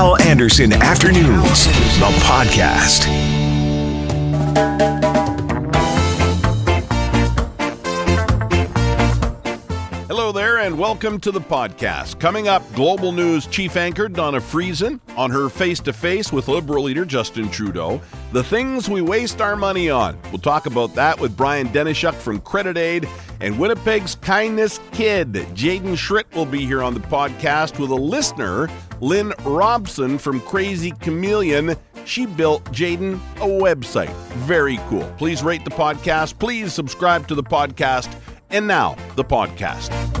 Hal Anderson Afternoons, the podcast. Welcome to the podcast. Coming up, Global News chief anchor Donna Friesen on her face to face with Liberal leader Justin Trudeau. The things we waste our money on. We'll talk about that with Brian Denishuk from Credit Aid and Winnipeg's kindness kid. Jaden Schritt will be here on the podcast with a listener, Lynn Robson from Crazy Chameleon. She built Jaden a website. Very cool. Please rate the podcast. Please subscribe to the podcast. And now, the podcast.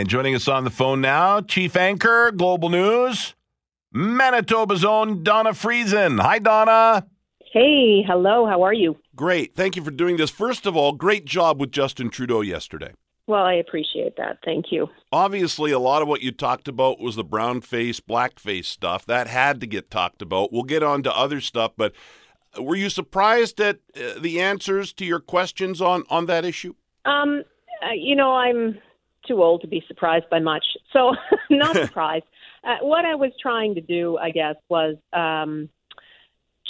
And joining us on the phone now, Chief Anchor, Global News, Manitoba's own Donna Friesen. Hi, Donna. Hey, hello. How are you? Great. Thank you for doing this. First of all, great job with Justin Trudeau yesterday. Well, I appreciate that. Thank you. Obviously, a lot of what you talked about was the brown face, black face stuff. That had to get talked about. We'll get on to other stuff, but were you surprised at uh, the answers to your questions on, on that issue? Um, uh, you know, I'm too old to be surprised by much, so not surprised. Uh, what I was trying to do, I guess, was um,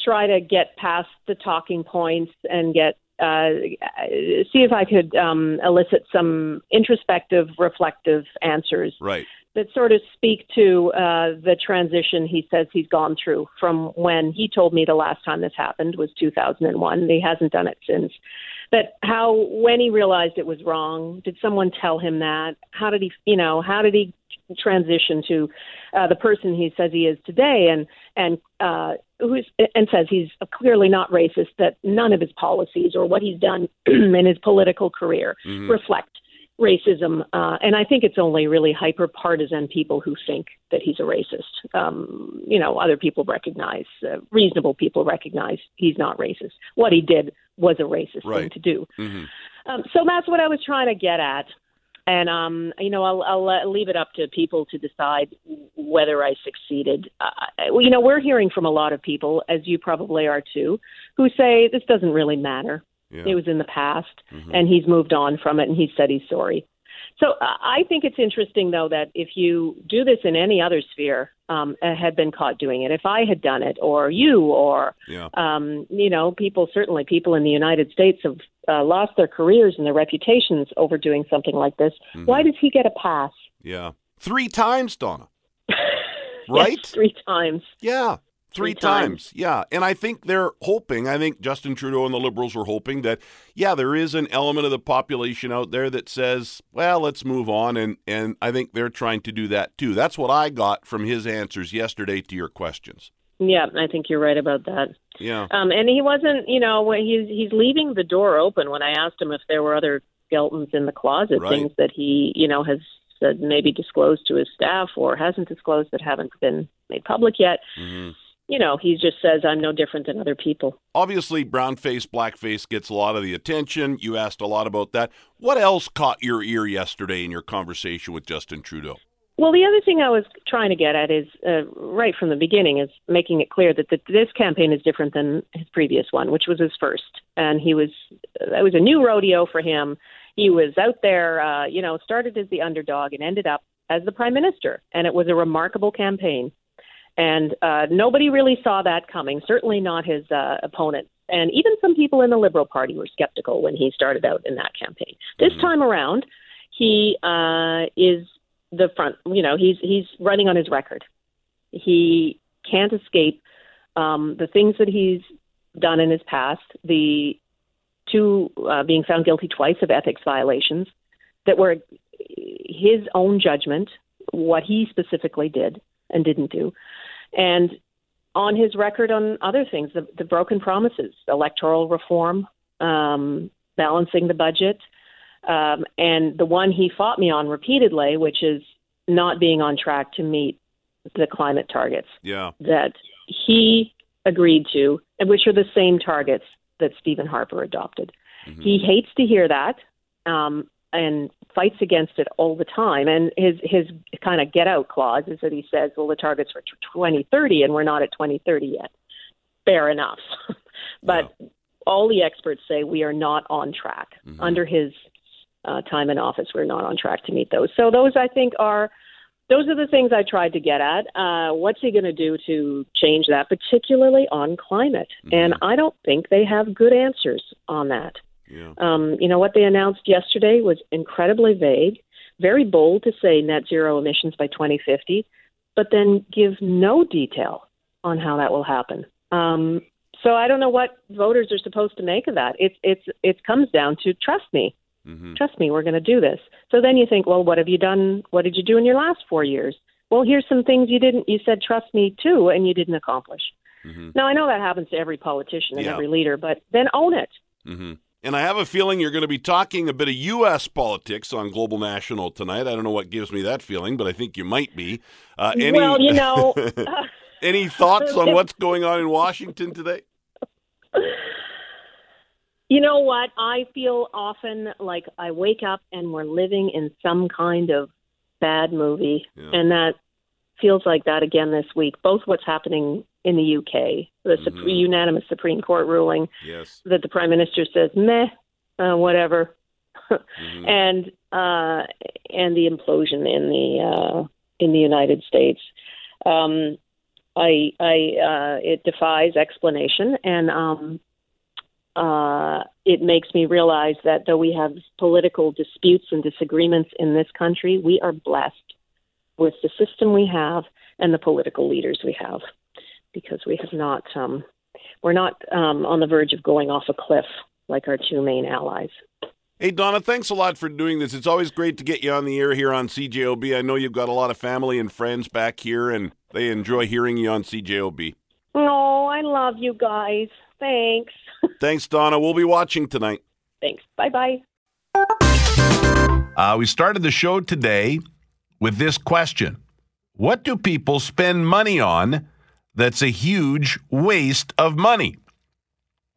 try to get past the talking points and get uh, see if I could um, elicit some introspective, reflective answers Right. that sort of speak to uh, the transition he says he's gone through from when he told me the last time this happened was 2001. He hasn't done it since. But how, when he realized it was wrong, did someone tell him that? How did he, you know, how did he transition to uh, the person he says he is today? And and uh, who's and says he's clearly not racist. That none of his policies or what he's done in his political career reflect racism. Uh, and I think it's only really hyper partisan people who think that he's a racist. Um, you know, other people recognize, uh, reasonable people recognize he's not racist. What he did was a racist thing to do. hmm Um, so that's what I was trying to get at. And um, you know, I'll, I'll uh, leave it up to people to decide whether I succeeded. Uh, well, you know, we're hearing from a lot of people, as you probably are too, who say this doesn't really matter. Yeah. It was in the past, and he's moved on from it, and he said he's sorry. So uh, I think it's interesting, though, that if you do this in any other sphere, um, had been caught doing it, if I had done it, or you, or Yeah. um, you know, people certainly people in the United States have uh, lost their careers and their reputations over doing something like this. Why does he get a pass? Yeah. Three times, Donna. Right? Yes, three times. Yeah. Three, Three times. times. Yeah. And I think they're hoping, I think Justin Trudeau and the Liberals are hoping that, yeah, there is an element of the population out there that says, well, let's move on. And, and I think they're trying to do that too. That's what I got from his answers yesterday to your questions. Yeah, I think you're right about that. Yeah. Um, and he wasn't, you know, when he's he's leaving the door open. When I asked him if there were other skeletons in the closet, Right. things that he, you know, has said maybe disclosed to his staff or hasn't disclosed that haven't been made public yet. Mhm. You know, he just says I'm no different than other people. Obviously, brown face, black face gets a lot of the attention. You asked a lot about that. What else caught your ear yesterday in your conversation with Justin Trudeau? Well, the other thing I was trying to get at is uh, right from the beginning is making it clear that the, this campaign is different than his previous one, which was his first, and he was that was a new rodeo for him. He was out there, uh, you know, started as the underdog and ended up as the prime minister, and it was a remarkable campaign. And uh, nobody really saw that coming. Certainly not his uh, opponents, and even some people in the Liberal Party were skeptical when he started out in that campaign. This time around, he uh, is the front. You know, he's he's running on his record. He can't escape um, the things that he's done in his past. The two uh, being found guilty twice of ethics violations that were his own judgment, what he specifically did and didn't do, and on his record on other things, the, the broken promises, electoral reform, um, balancing the budget, um, and the one he fought me on repeatedly, which is not being on track to meet the climate targets Yeah. that he agreed to, and which are the same targets that Stephen Harper adopted. He hates to hear that, um, and fights against it all the time. And his his kind of get out clause is that he says, "Well, the targets for 2030, and we're not at 2030 yet." Fair enough, but all the experts say we are not on track mm-hmm. under his uh, time in office. We're not on track to meet those. So those I think are those are the things I tried to get at. Uh, what's he going to do to change that, particularly on climate? Mm-hmm. And I don't think they have good answers on that. Yeah. Um, you know what they announced yesterday was incredibly vague, very bold to say net zero emissions by 2050, but then give no detail on how that will happen. Um, so I don't know what voters are supposed to make of that. It's it's it comes down to trust me. Mm-hmm. Trust me, we're going to do this. So then you think, well, what have you done? What did you do in your last four years? Well, here's some things you didn't. You said trust me too, and you didn't accomplish. Mm-hmm. Now I know that happens to every politician and yeah. every leader, but then own it. Mm-hmm. And I have a feeling you're going to be talking a bit of U.S. politics on Global National tonight. I don't know what gives me that feeling, but I think you might be. Uh, any, well, you know. any thoughts on what's going on in Washington today? You know what? I feel often like I wake up and we're living in some kind of bad movie, yeah. and that feels like that again this week. Both what's happening in the UK, the mm-hmm. unanimous Supreme Court ruling yes. that the Prime Minister says, meh, uh, whatever, mm-hmm. and uh, and the implosion in the uh, in the United States. Um, I, I, uh, it defies explanation, and um, uh, it makes me realize that though we have political disputes and disagreements in this country, we are blessed with the system we have and the political leaders we have, because we have not, um, we're not um, on the verge of going off a cliff like our two main allies. Hey, Donna, thanks a lot for doing this. It's always great to get you on the air here on CJOB. I know you've got a lot of family and friends back here, and they enjoy hearing you on CJOB. Oh, I love you guys. Thanks. Thanks, Donna. We'll be watching tonight. Thanks. Bye bye. Uh, we started the show today with this question What do people spend money on that's a huge waste of money?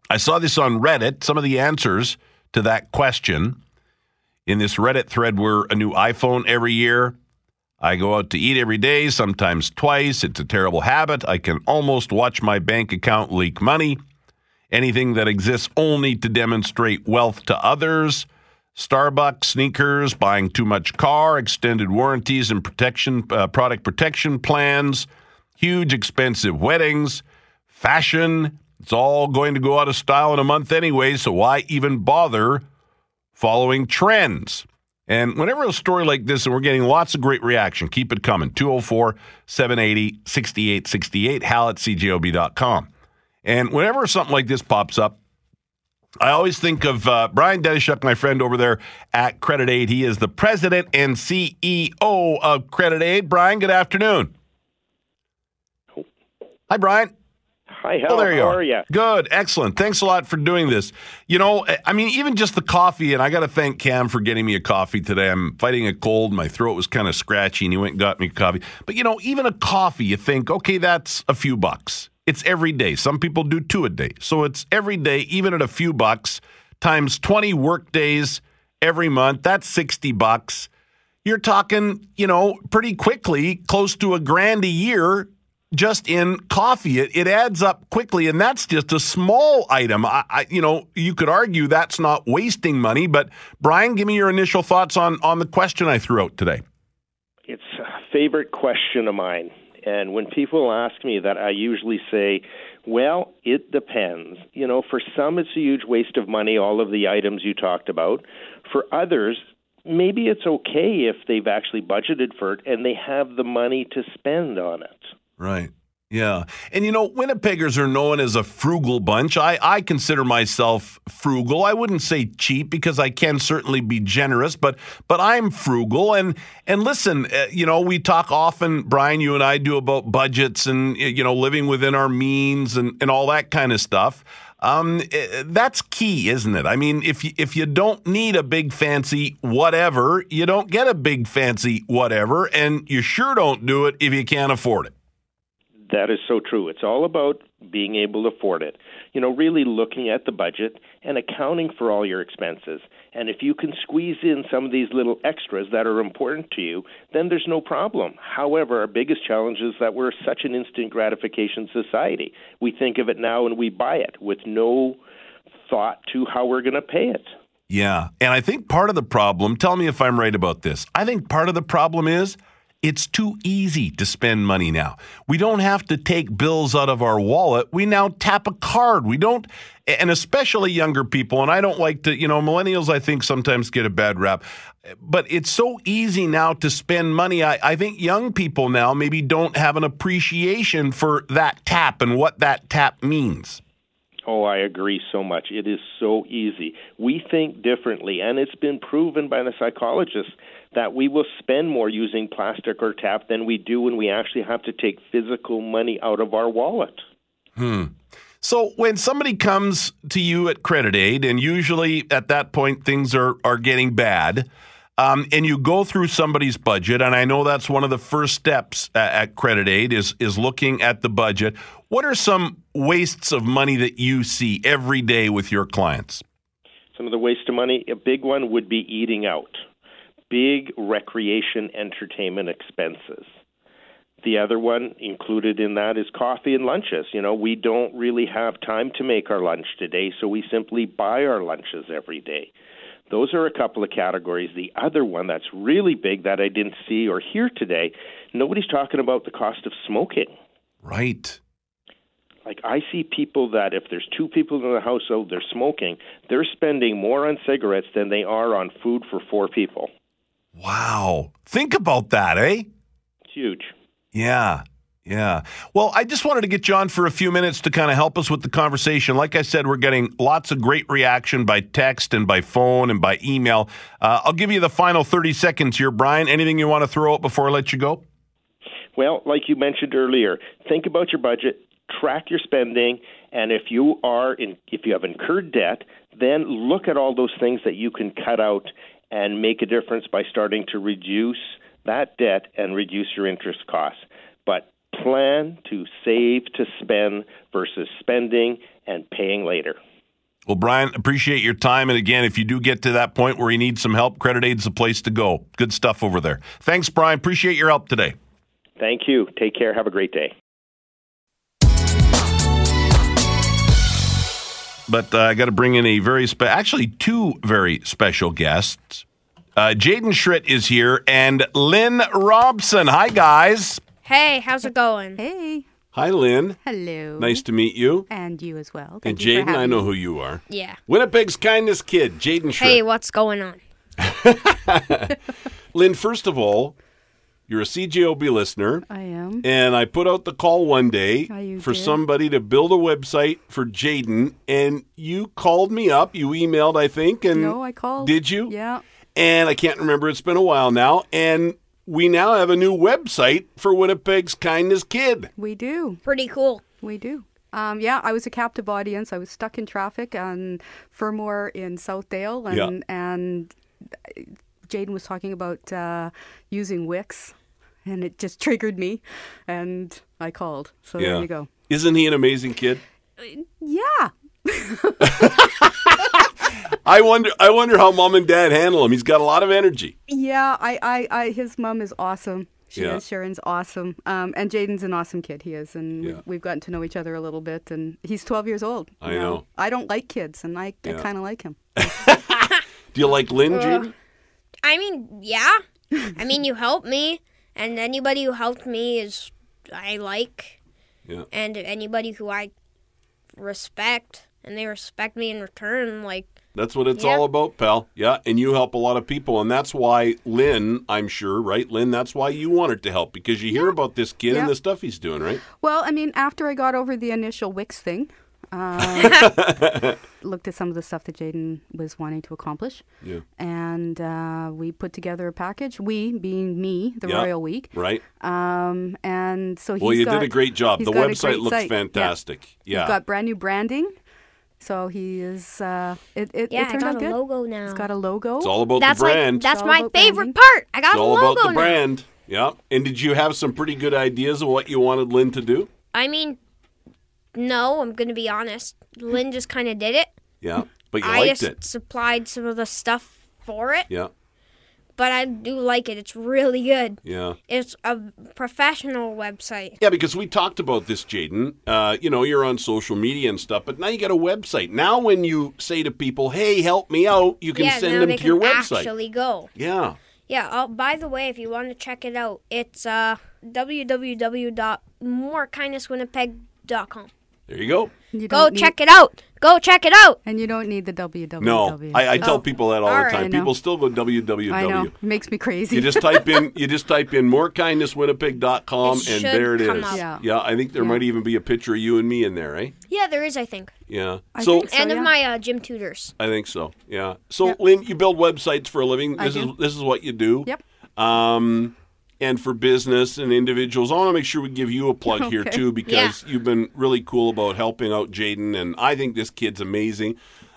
I saw this on Reddit, some of the answers to that question. In this Reddit thread were a new iPhone every year. I go out to eat every day, sometimes twice. It's a terrible habit. I can almost watch my bank account leak money anything that exists only to demonstrate wealth to others. Starbucks, sneakers, buying too much car, extended warranties and protection uh, product protection plans, huge expensive weddings, fashion. It's all going to go out of style in a month anyway, so why even bother following trends? And whenever a story like this, and we're getting lots of great reaction, keep it coming. 204 780 6868, hal at cjob.com. And whenever something like this pops up, I always think of uh, Brian Denishuk, my friend over there at Credit Aid. He is the president and CEO of Credit Aid. Brian, good afternoon. Hi, Brian. Hi, Hal. Oh, there you How are. are you? Good, excellent. Thanks a lot for doing this. You know, I mean, even just the coffee, and I got to thank Cam for getting me a coffee today. I'm fighting a cold. My throat was kind of scratchy, and he went and got me coffee. But, you know, even a coffee, you think, okay, that's a few bucks. It's every day. Some people do two a day. So it's every day, even at a few bucks, times 20 work days every month. That's 60 bucks. You're talking, you know, pretty quickly close to a grand a year just in coffee. It, it adds up quickly, and that's just a small item. I, I, you know, you could argue that's not wasting money, but Brian, give me your initial thoughts on on the question I threw out today. It's a favorite question of mine. And when people ask me that, I usually say, well, it depends. You know, for some, it's a huge waste of money, all of the items you talked about. For others, maybe it's okay if they've actually budgeted for it and they have the money to spend on it. Right. Yeah. And you know, Winnipeggers are known as a frugal bunch. I, I consider myself frugal. I wouldn't say cheap because I can certainly be generous, but but I'm frugal and and listen, uh, you know, we talk often Brian you and I do about budgets and you know, living within our means and and all that kind of stuff. Um, eh, that's key, isn't it? I mean, if you, if you don't need a big fancy whatever, you don't get a big fancy whatever, and you sure don't do it if you can't afford it. That is so true. It's all about being able to afford it. You know, really looking at the budget and accounting for all your expenses. And if you can squeeze in some of these little extras that are important to you, then there's no problem. However, our biggest challenge is that we're such an instant gratification society. We think of it now and we buy it with no thought to how we're going to pay it. Yeah. And I think part of the problem, tell me if I'm right about this. I think part of the problem is it's too easy to spend money now. We don't have to take bills out of our wallet. We now tap a card. We don't, and especially younger people. And I don't like to, you know, millennials, I think sometimes get a bad rap, but it's so easy now to spend money. I, I think young people now maybe don't have an appreciation for that tap and what that tap means. Oh, I agree so much. It is so easy. We think differently, and it's been proven by the psychologists that we will spend more using plastic or tap than we do when we actually have to take physical money out of our wallet. Hmm. So when somebody comes to you at Credit Aid, and usually at that point things are, are getting bad, um, and you go through somebody's budget, and I know that's one of the first steps at, at Credit Aid is is looking at the budget. What are some wastes of money that you see every day with your clients? Some of the waste of money, a big one would be eating out big recreation entertainment expenses. The other one included in that is coffee and lunches. You know, we don't really have time to make our lunch today, so we simply buy our lunches every day. Those are a couple of categories. The other one that's really big that I didn't see or hear today, nobody's talking about the cost of smoking. Right. Like I see people that if there's two people in the household, they're smoking, they're spending more on cigarettes than they are on food for four people. Wow. Think about that, eh? It's huge. Yeah. Yeah. Well, I just wanted to get you on for a few minutes to kind of help us with the conversation. Like I said, we're getting lots of great reaction by text and by phone and by email. Uh, I'll give you the final 30 seconds here, Brian. Anything you want to throw out before I let you go? Well, like you mentioned earlier, think about your budget, track your spending, and if you are in, if you have incurred debt, then look at all those things that you can cut out and make a difference by starting to reduce that debt and reduce your interest costs. But plan to save to spend versus spending and paying later. Well, Brian, appreciate your time. And again, if you do get to that point where you need some help, Credit Aid's the place to go. Good stuff over there. Thanks, Brian. Appreciate your help today. Thank you. Take care. Have a great day. But uh, I got to bring in a very spe- actually two very special guests. Uh, Jaden Schritt is here and Lynn Robson. Hi, guys. Hey, how's it going? Hey. Hi, Lynn. Hello. Nice to meet you. And you as well. and Thank you for Jaden, I know me. who you are. Yeah. Winnipeg's kindness kid, Jaden Schritt. Hey, what's going on? Lynn, first of all, you're a CJOB listener. I am. And I put out the call one day Oh, for did? somebody to build a website for Jaden, and you called me up. You emailed, I think, and No, I called. Did you? Yeah. And I can't remember. It's been a while now, and we now have a new website for Winnipeg's Kindness Kid. We do. Pretty cool. We do. Um, yeah, I was a captive audience. I was stuck in traffic on Fermor in Southdale, and Yeah. and Jaden was talking about uh, using Wix, and it just triggered me, and I called. So Yeah. there you go. Isn't he an amazing kid? Yeah. I wonder. I wonder how mom and dad handle him. He's got a lot of energy. Yeah, I, I, I his mom is awesome. She Yeah. is. Sharon's awesome. Um, and Jaden's an awesome kid. He is, and Yeah. we've, gotten to know each other a little bit. And he's 12 years old. I know. I don't like kids, and I, Yeah. I kind of like him. Do you like Lynn, Jaden? I mean, yeah. I mean, you helped me, and anybody who helped me is I like, Yeah. and anybody who I respect and they respect me in return, like That's what it's Yeah. all about, pal. Yeah, and you help a lot of people, and that's why Lynn, I'm sure, right, Lynn? That's why you wanted to help because you hear about this kid Yeah. and the stuff he's doing, right? Well, I mean, after I got over the initial Wix thing, um, looked at some of the stuff that Jaden was wanting to accomplish, Yeah. and uh, we put together a package. We being me, the Yeah. Royal Week. Right. Um, and so he's Well, you got, did a great job. The website looks site. Fantastic. Yeah. He's got brand new branding. So he is. Uh, it it, yeah, it I turned got out a good. logo now. It's got a logo. it's all about that's the brand. like that's my favorite branding. part. I got it's a all logo about the now. brand. Yeah. And did you have some pretty good ideas of what you wanted Lynn to do? I mean, no, I'm gonna be honest. Lynn just kind of did it. Yeah. But you I liked just it. supplied some of the stuff for it, Yeah. but I do like it. It's really good. Yeah. It's a professional website. Yeah, because we talked about this, Jaden. Uh, you know, you're on social media and stuff, but now you got a website. Now, when you say to people, "Hey, help me out," you can yeah, send now them they to your can website. actually go. Yeah. Yeah. Uh, by the way, if you want to check it out, it's uh, www.morekindnesswinnipeg.com. There you go. You Go don't check it out. Go check it out. And you don't need the www. No, I, I tell Oh. people that all, All the time. I know. People still go www. I know. It makes me crazy. You just type in you just type in morekindnesswinnipeg.com It and there it come is. up. Yeah. I think there Yeah. might even be a picture of you and me in there, eh? Yeah, there is, I think. Yeah. I so think so. and yeah. of my uh, gym tutors. I think so. Yeah. So Yep. Lynn, you build websites for a living. I This is this is what you do. Yep. Um and for business and individuals, I want to make sure we give you a plug here too because you've been really cool about helping out Jaden, and I think this kid's amazing.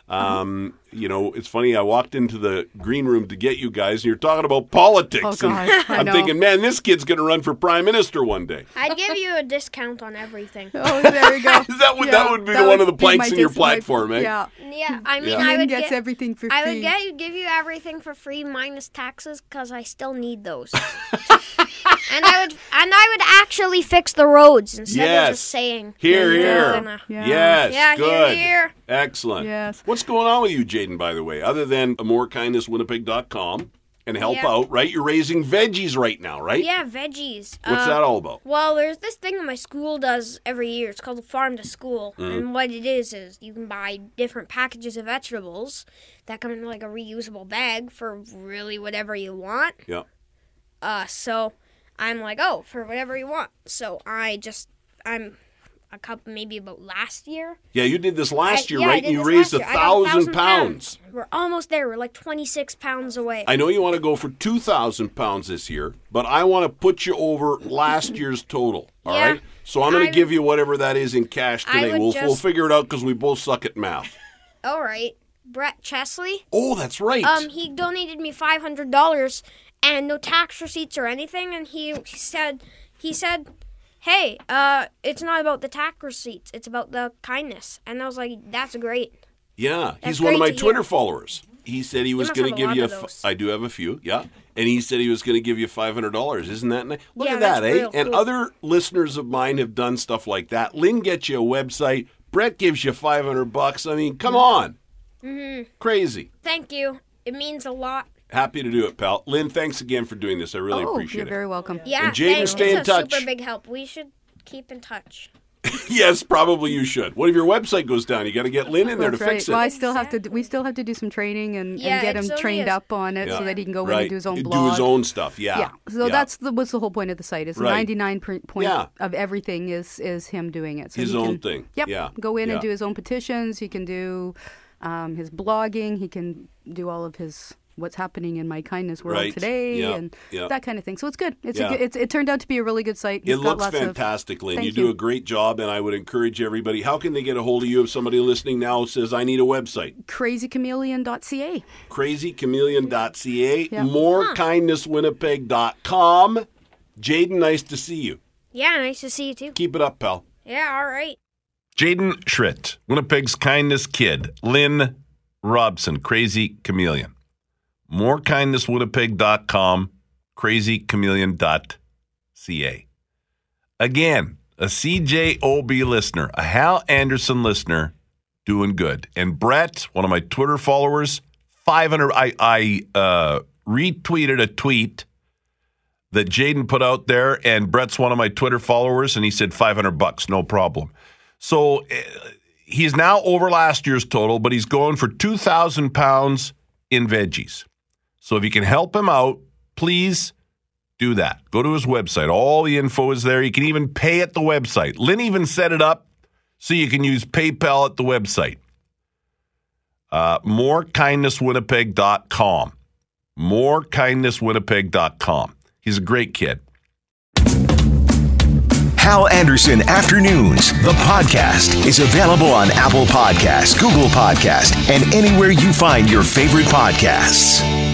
Um, you know, it's funny. I walked into the green room to get you guys, and you're talking about politics. Oh, and God. I I'm thinking, man, this kid's going to run for prime minister one day. I'd give you a discount on everything. Oh, there we go. Is that what- Yeah, that would be that one of the be planks in your platform, eh? Yeah. Yeah, I mean, Yeah. I would get, everything for I free. would get give you everything for free minus taxes because I still need those. and I would and I would actually fix the roads instead Yes. of just saying. Here, "You're here. Yeah. Yes. Yeah, here, good. here. Excellent. Yes. What's going on with you, By the way, other than morekindnesswinnipeg.com and help Yeah. out, right? You're raising veggies right now, right? Yeah, veggies. What's Uh, that all about? Well, there's this thing that my school does every year. It's called Farm to School. Mm. And what it is is you can buy different packages of vegetables that come in like a reusable bag for really whatever you want. Yeah. Uh, so I'm like, oh, for whatever you want. So I just, I'm a couple, maybe about last year. Yeah, you did this last I- year, yeah, right? you raised a. I thousand pounds. We're almost there. We're like 26 pounds away. I know you want to go for two thousand pounds this year, but I want to put you over last year's total. All right. Yeah. So I'm going to give you whatever that is in cash today. We'll we'll just- figure it out because we both suck at math. All right. Brett Chesley. Oh, that's right. Um, he donated me five hundred dollars and no tax receipts or anything. And he, he said, he said, "Hey, uh, it's not about the tax receipts. It's about the kindness." And I was like, "That's great." Yeah, he's That's one of my Twitter hear. followers. He said he was going to give you. A f-. I do have a few, yeah. And he said he was going to give you five hundred dollars. Isn't that nice? Look Yeah, at that, eh? real And cool. other listeners of mine have done stuff like that. Lynn gets you a website. Brett gives you five hundred bucks. I mean, come on, Mm-hmm. crazy. Thank you. It means a lot. Happy to do it, pal. Lynn, thanks again for doing this. I really appreciate it. oh, appreciate you're it. very welcome. Yeah, And Jaden, thanks. stay in it's a touch. super big help. We should keep in touch. yes, probably you should. What if your website goes down? You got to get Lynn in there That's to right. fix it. Well, I still have to. do- We still have to do some training and, Yeah, and get him so trained is. up on it Yeah. so that he can go in and do his own blog. Do his own stuff. Yeah. Yeah. So Yeah. that's the was the whole point of the site. Is Right. ninety nine point Yeah. of everything is is him doing it. So His own can, thing. Yep. Yeah. Go in Yeah. and do his own petitions. He can do um, his blogging. He can do all of his what's happening in my kindness world Right. today Yeah. and Yeah. that kind of thing. So it's good. It's Yeah. a good, it's, it turned out to be a really good site. It got looks lots of- fantastic, Lynn. Thank you do a great job, and I would encourage everybody. How can they get a hold of you if somebody listening now says, I need a website? crazychameleon.ca. Crazychameleon.ca, Yeah. morekindnesswinnipeg.com. Jaden, nice to see you. Yeah, nice to see you too. Keep it up, pal. Yeah, all right. Jaden Schritt, Winnipeg's kindness kid. Lynn Robson, Crazy Chameleon. Morekindnesswinnipeg.com, crazychameleon.ca. Again, a CJOB listener, a Hal Anderson listener, doing good. And Brett, one of my Twitter followers, 500. I, I uh, retweeted a tweet that Jaden put out there, and Brett's one of my Twitter followers, and he said 500 bucks, no problem. So uh, he's now over last year's total, but he's going for 2,000 pounds in veggies. So if you can help him out, please do that. Go to his website. All the info is there. You can even pay at the website. Lynn even set it up so you can use PayPal at the website. Uh, morekindnesswinnipeg.com. Morekindnesswinnipeg.com. He's a great kid. Hal Anderson Afternoons, the podcast, is available on Apple Podcasts, Google Podcasts, and anywhere you find your favorite podcasts.